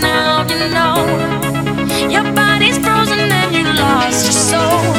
now, you know. Your body's frozen and you lost your soul.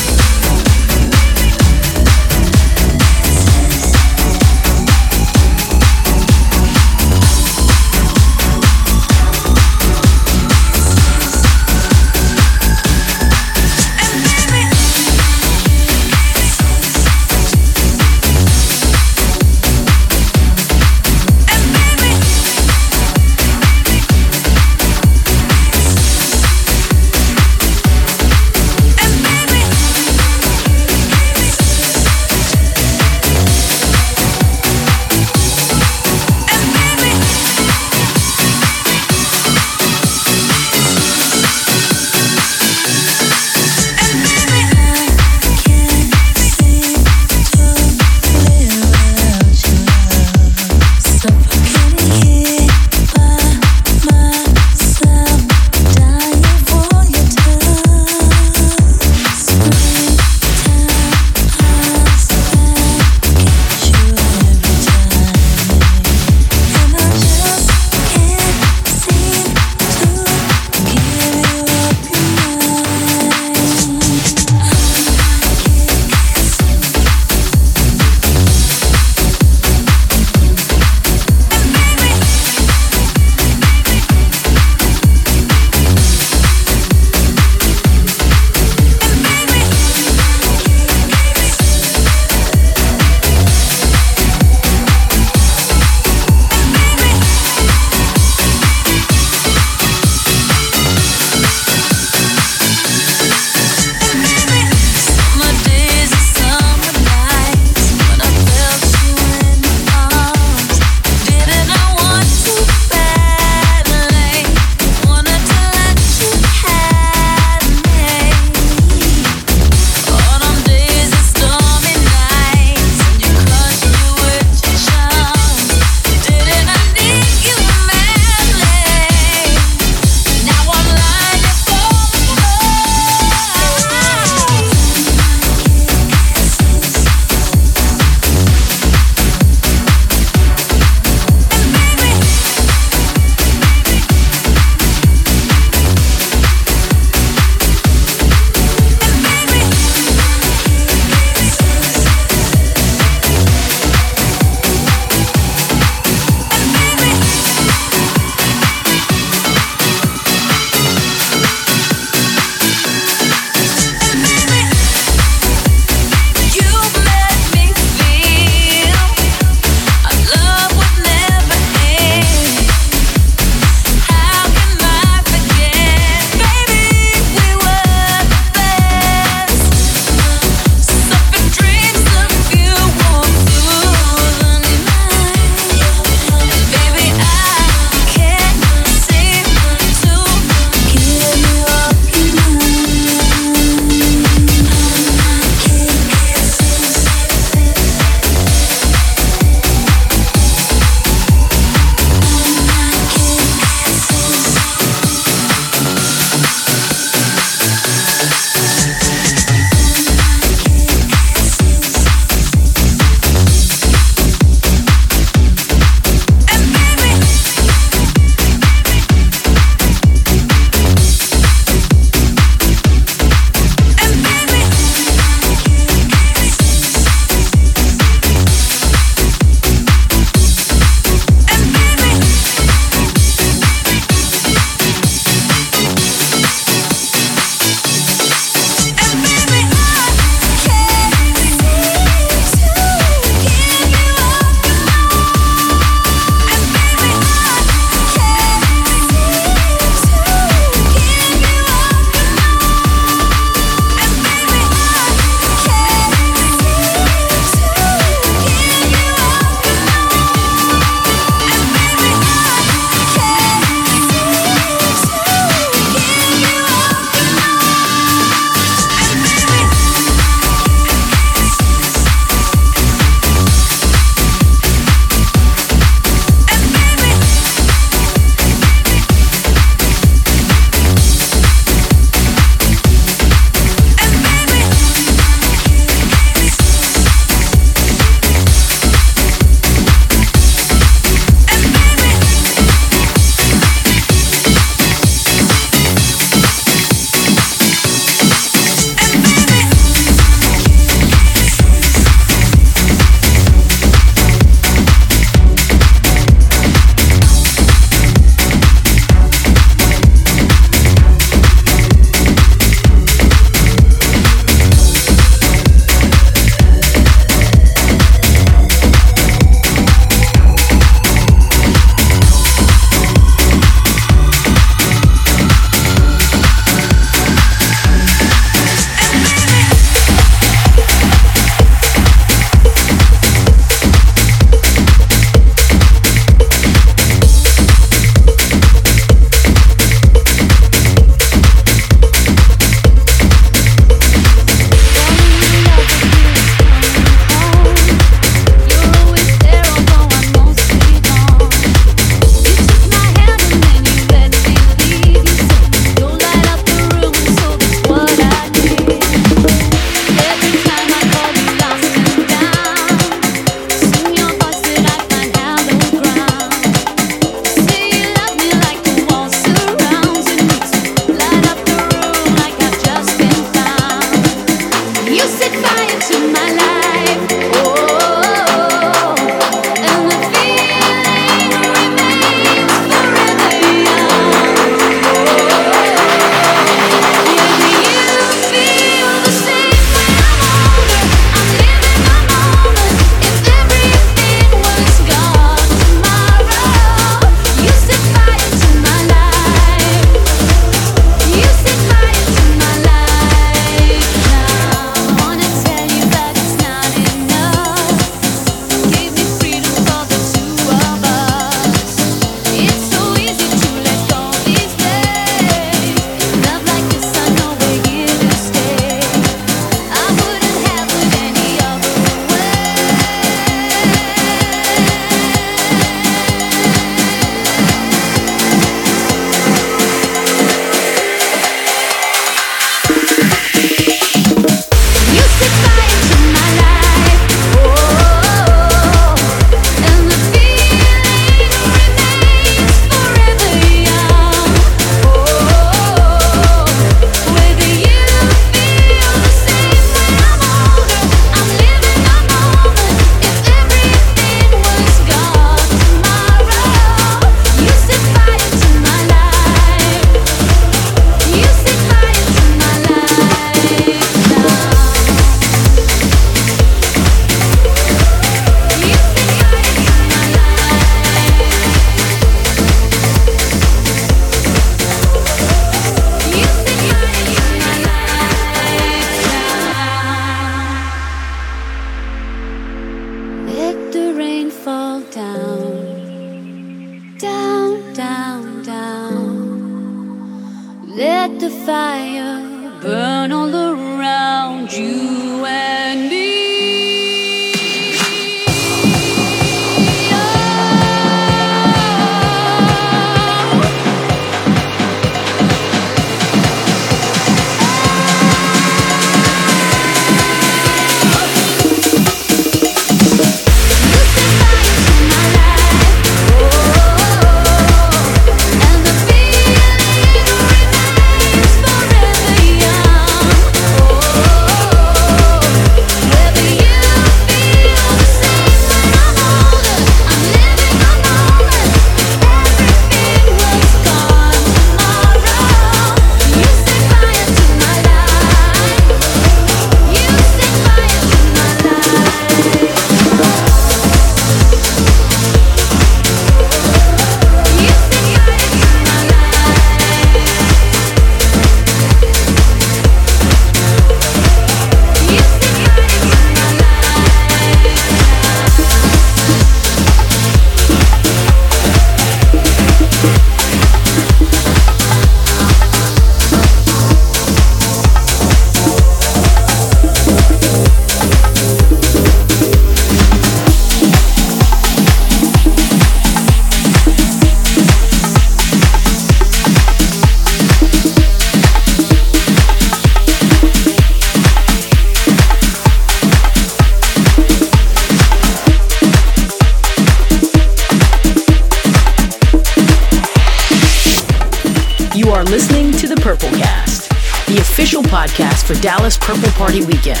For Dallas Purple Party Weekend.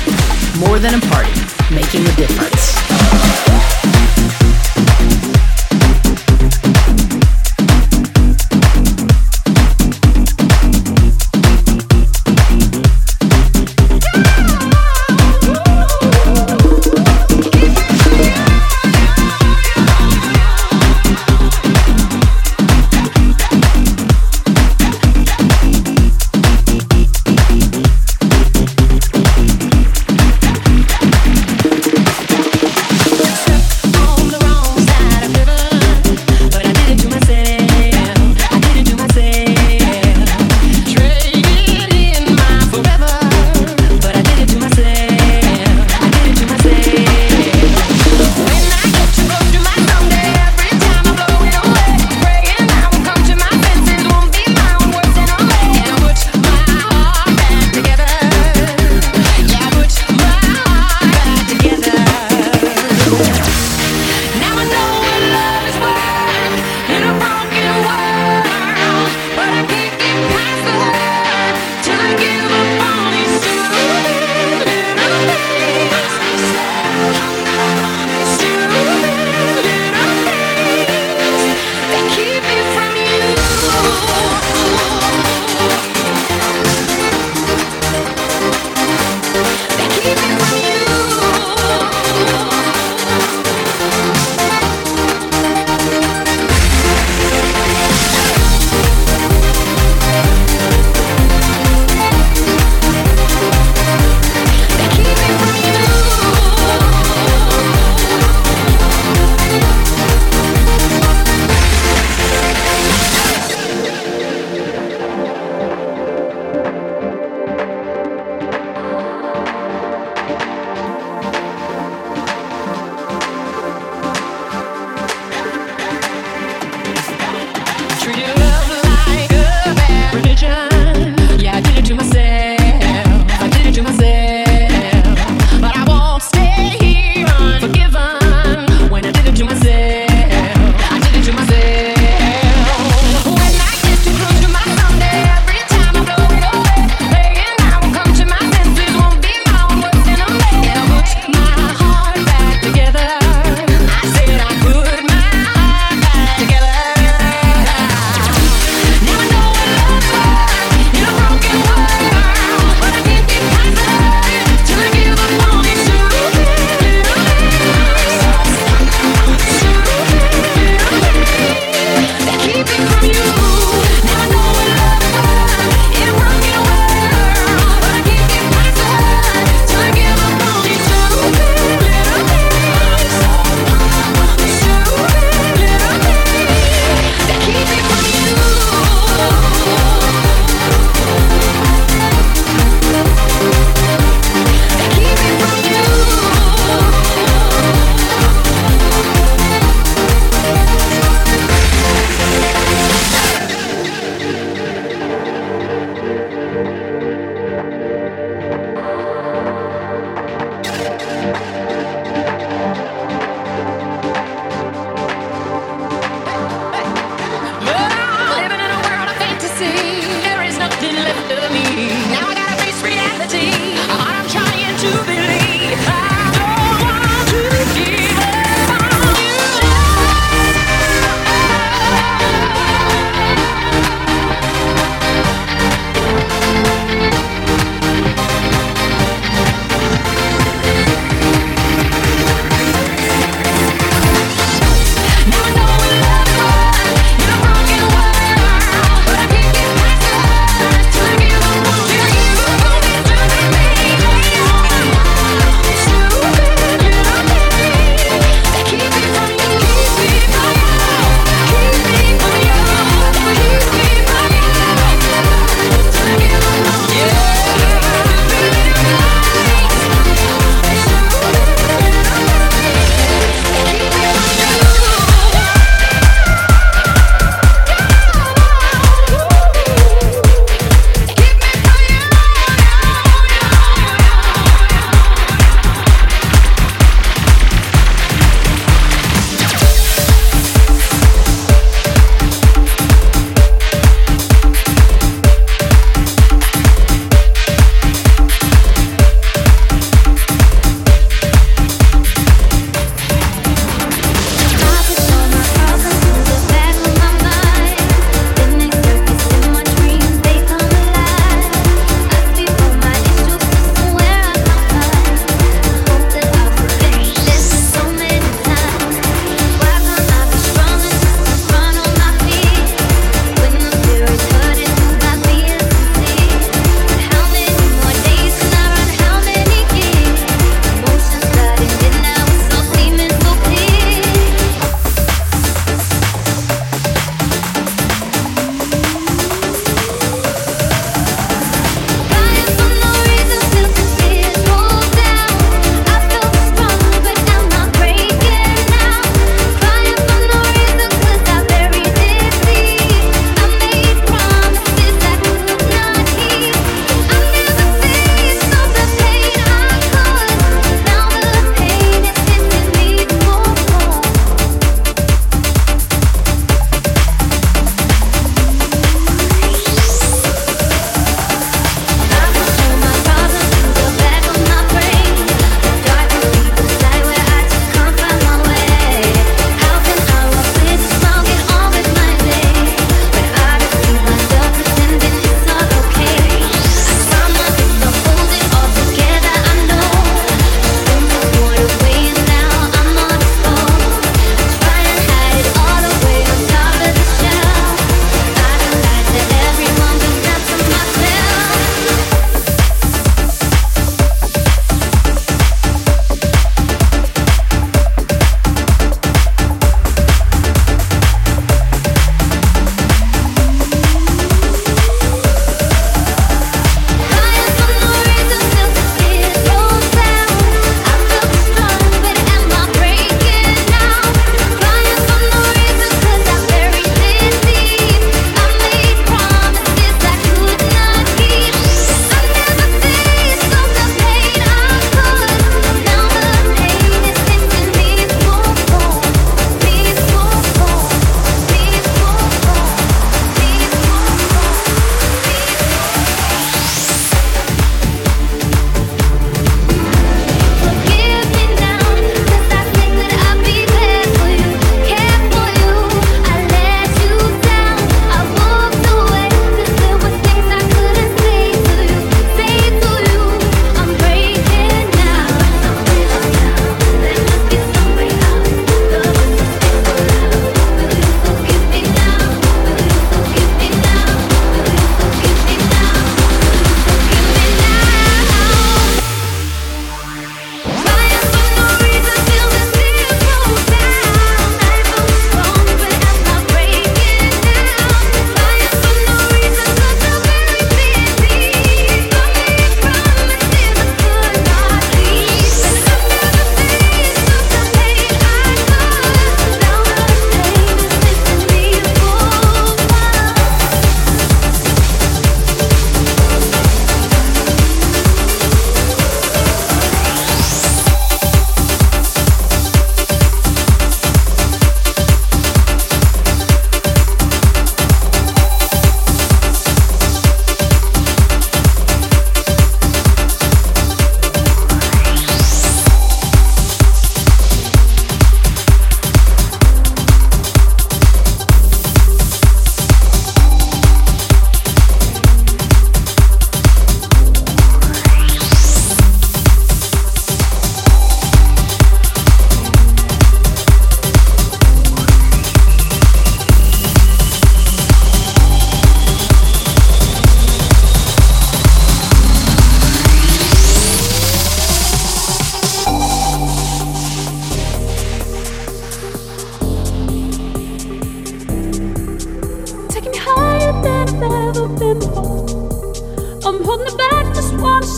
More than a party, making a difference.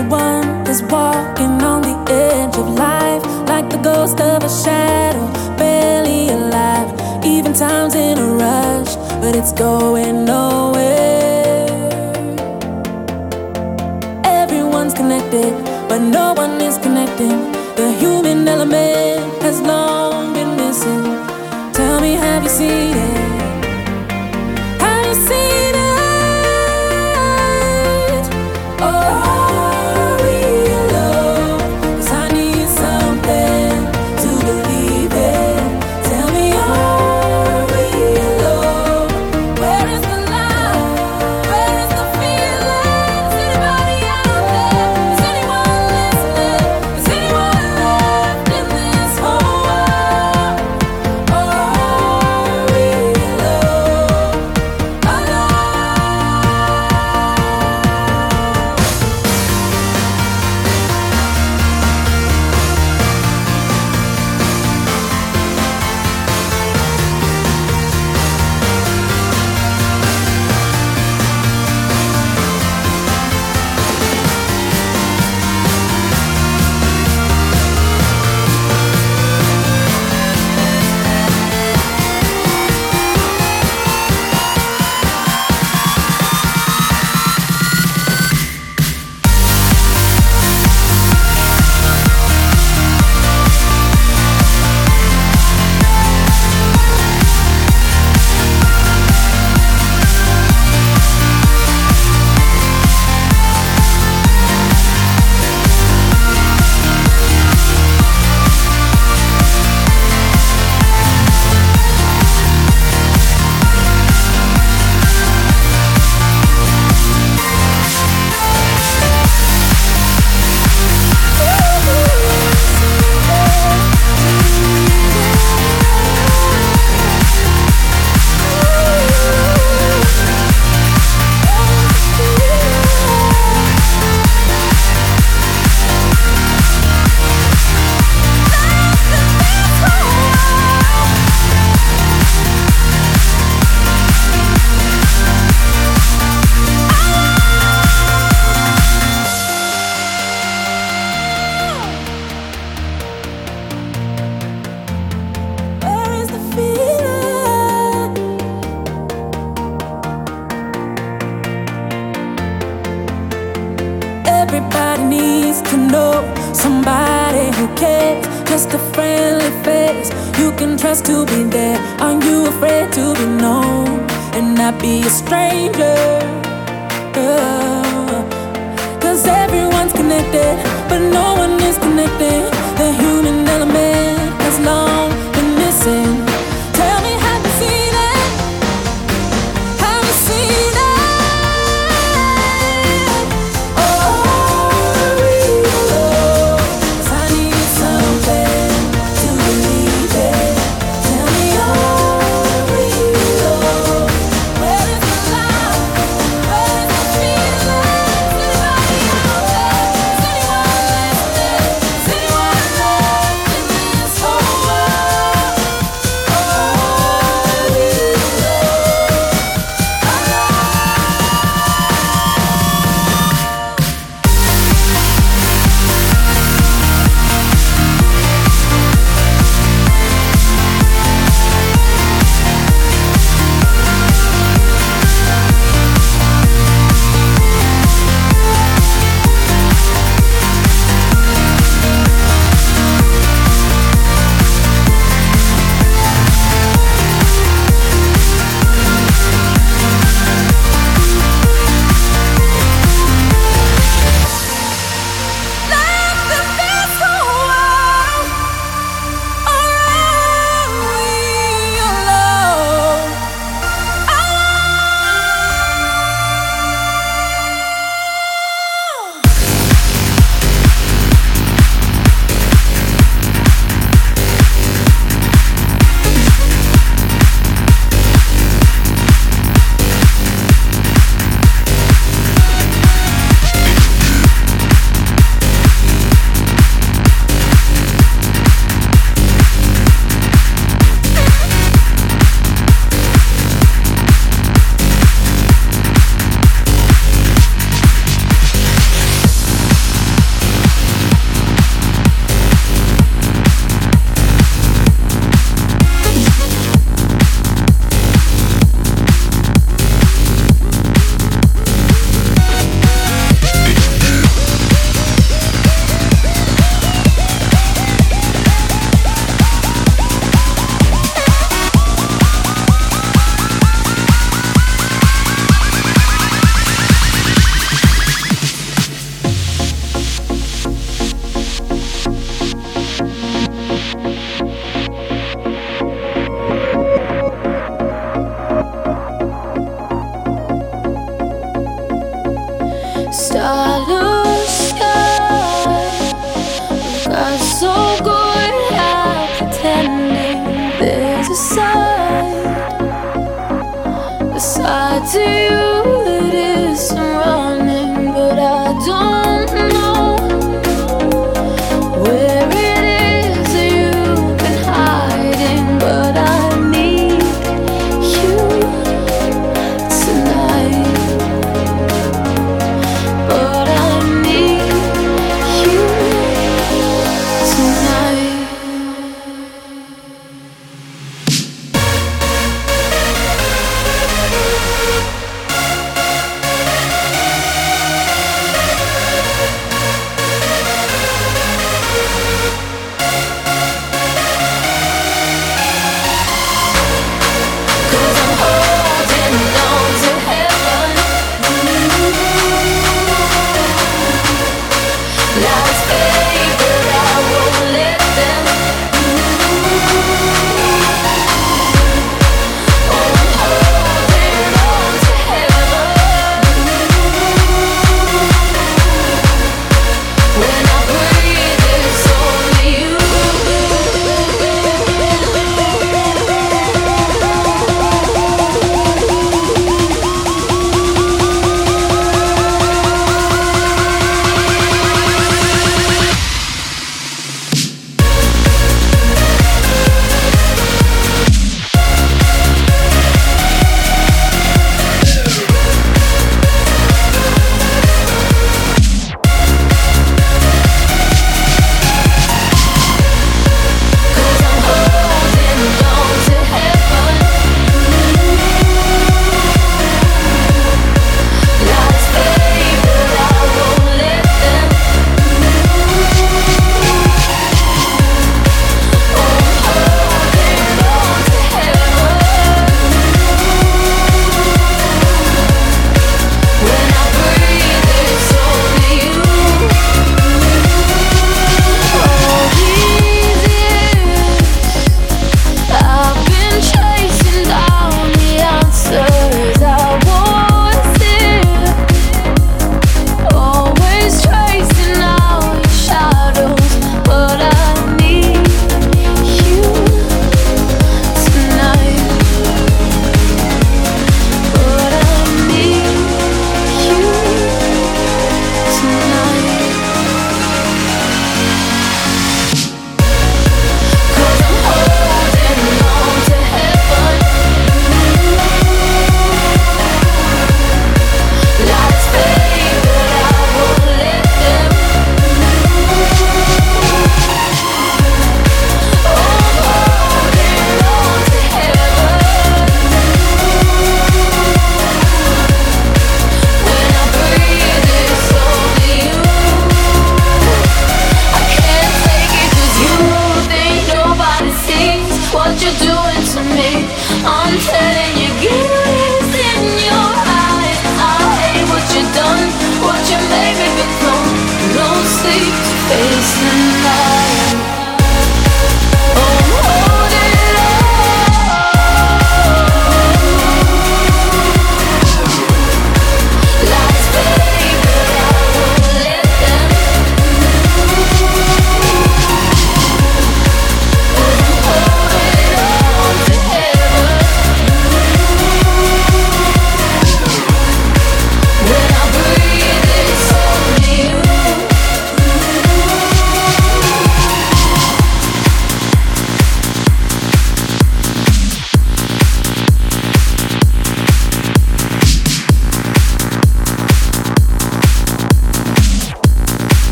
the one that's walking on the edge of life, like the ghost of a shadow, barely alive. Even time's in a rush, but it's going nowhere. Everyone's connected, but no one is connecting. The human element has long been missing. Tell me, have you seen it?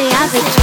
It, don't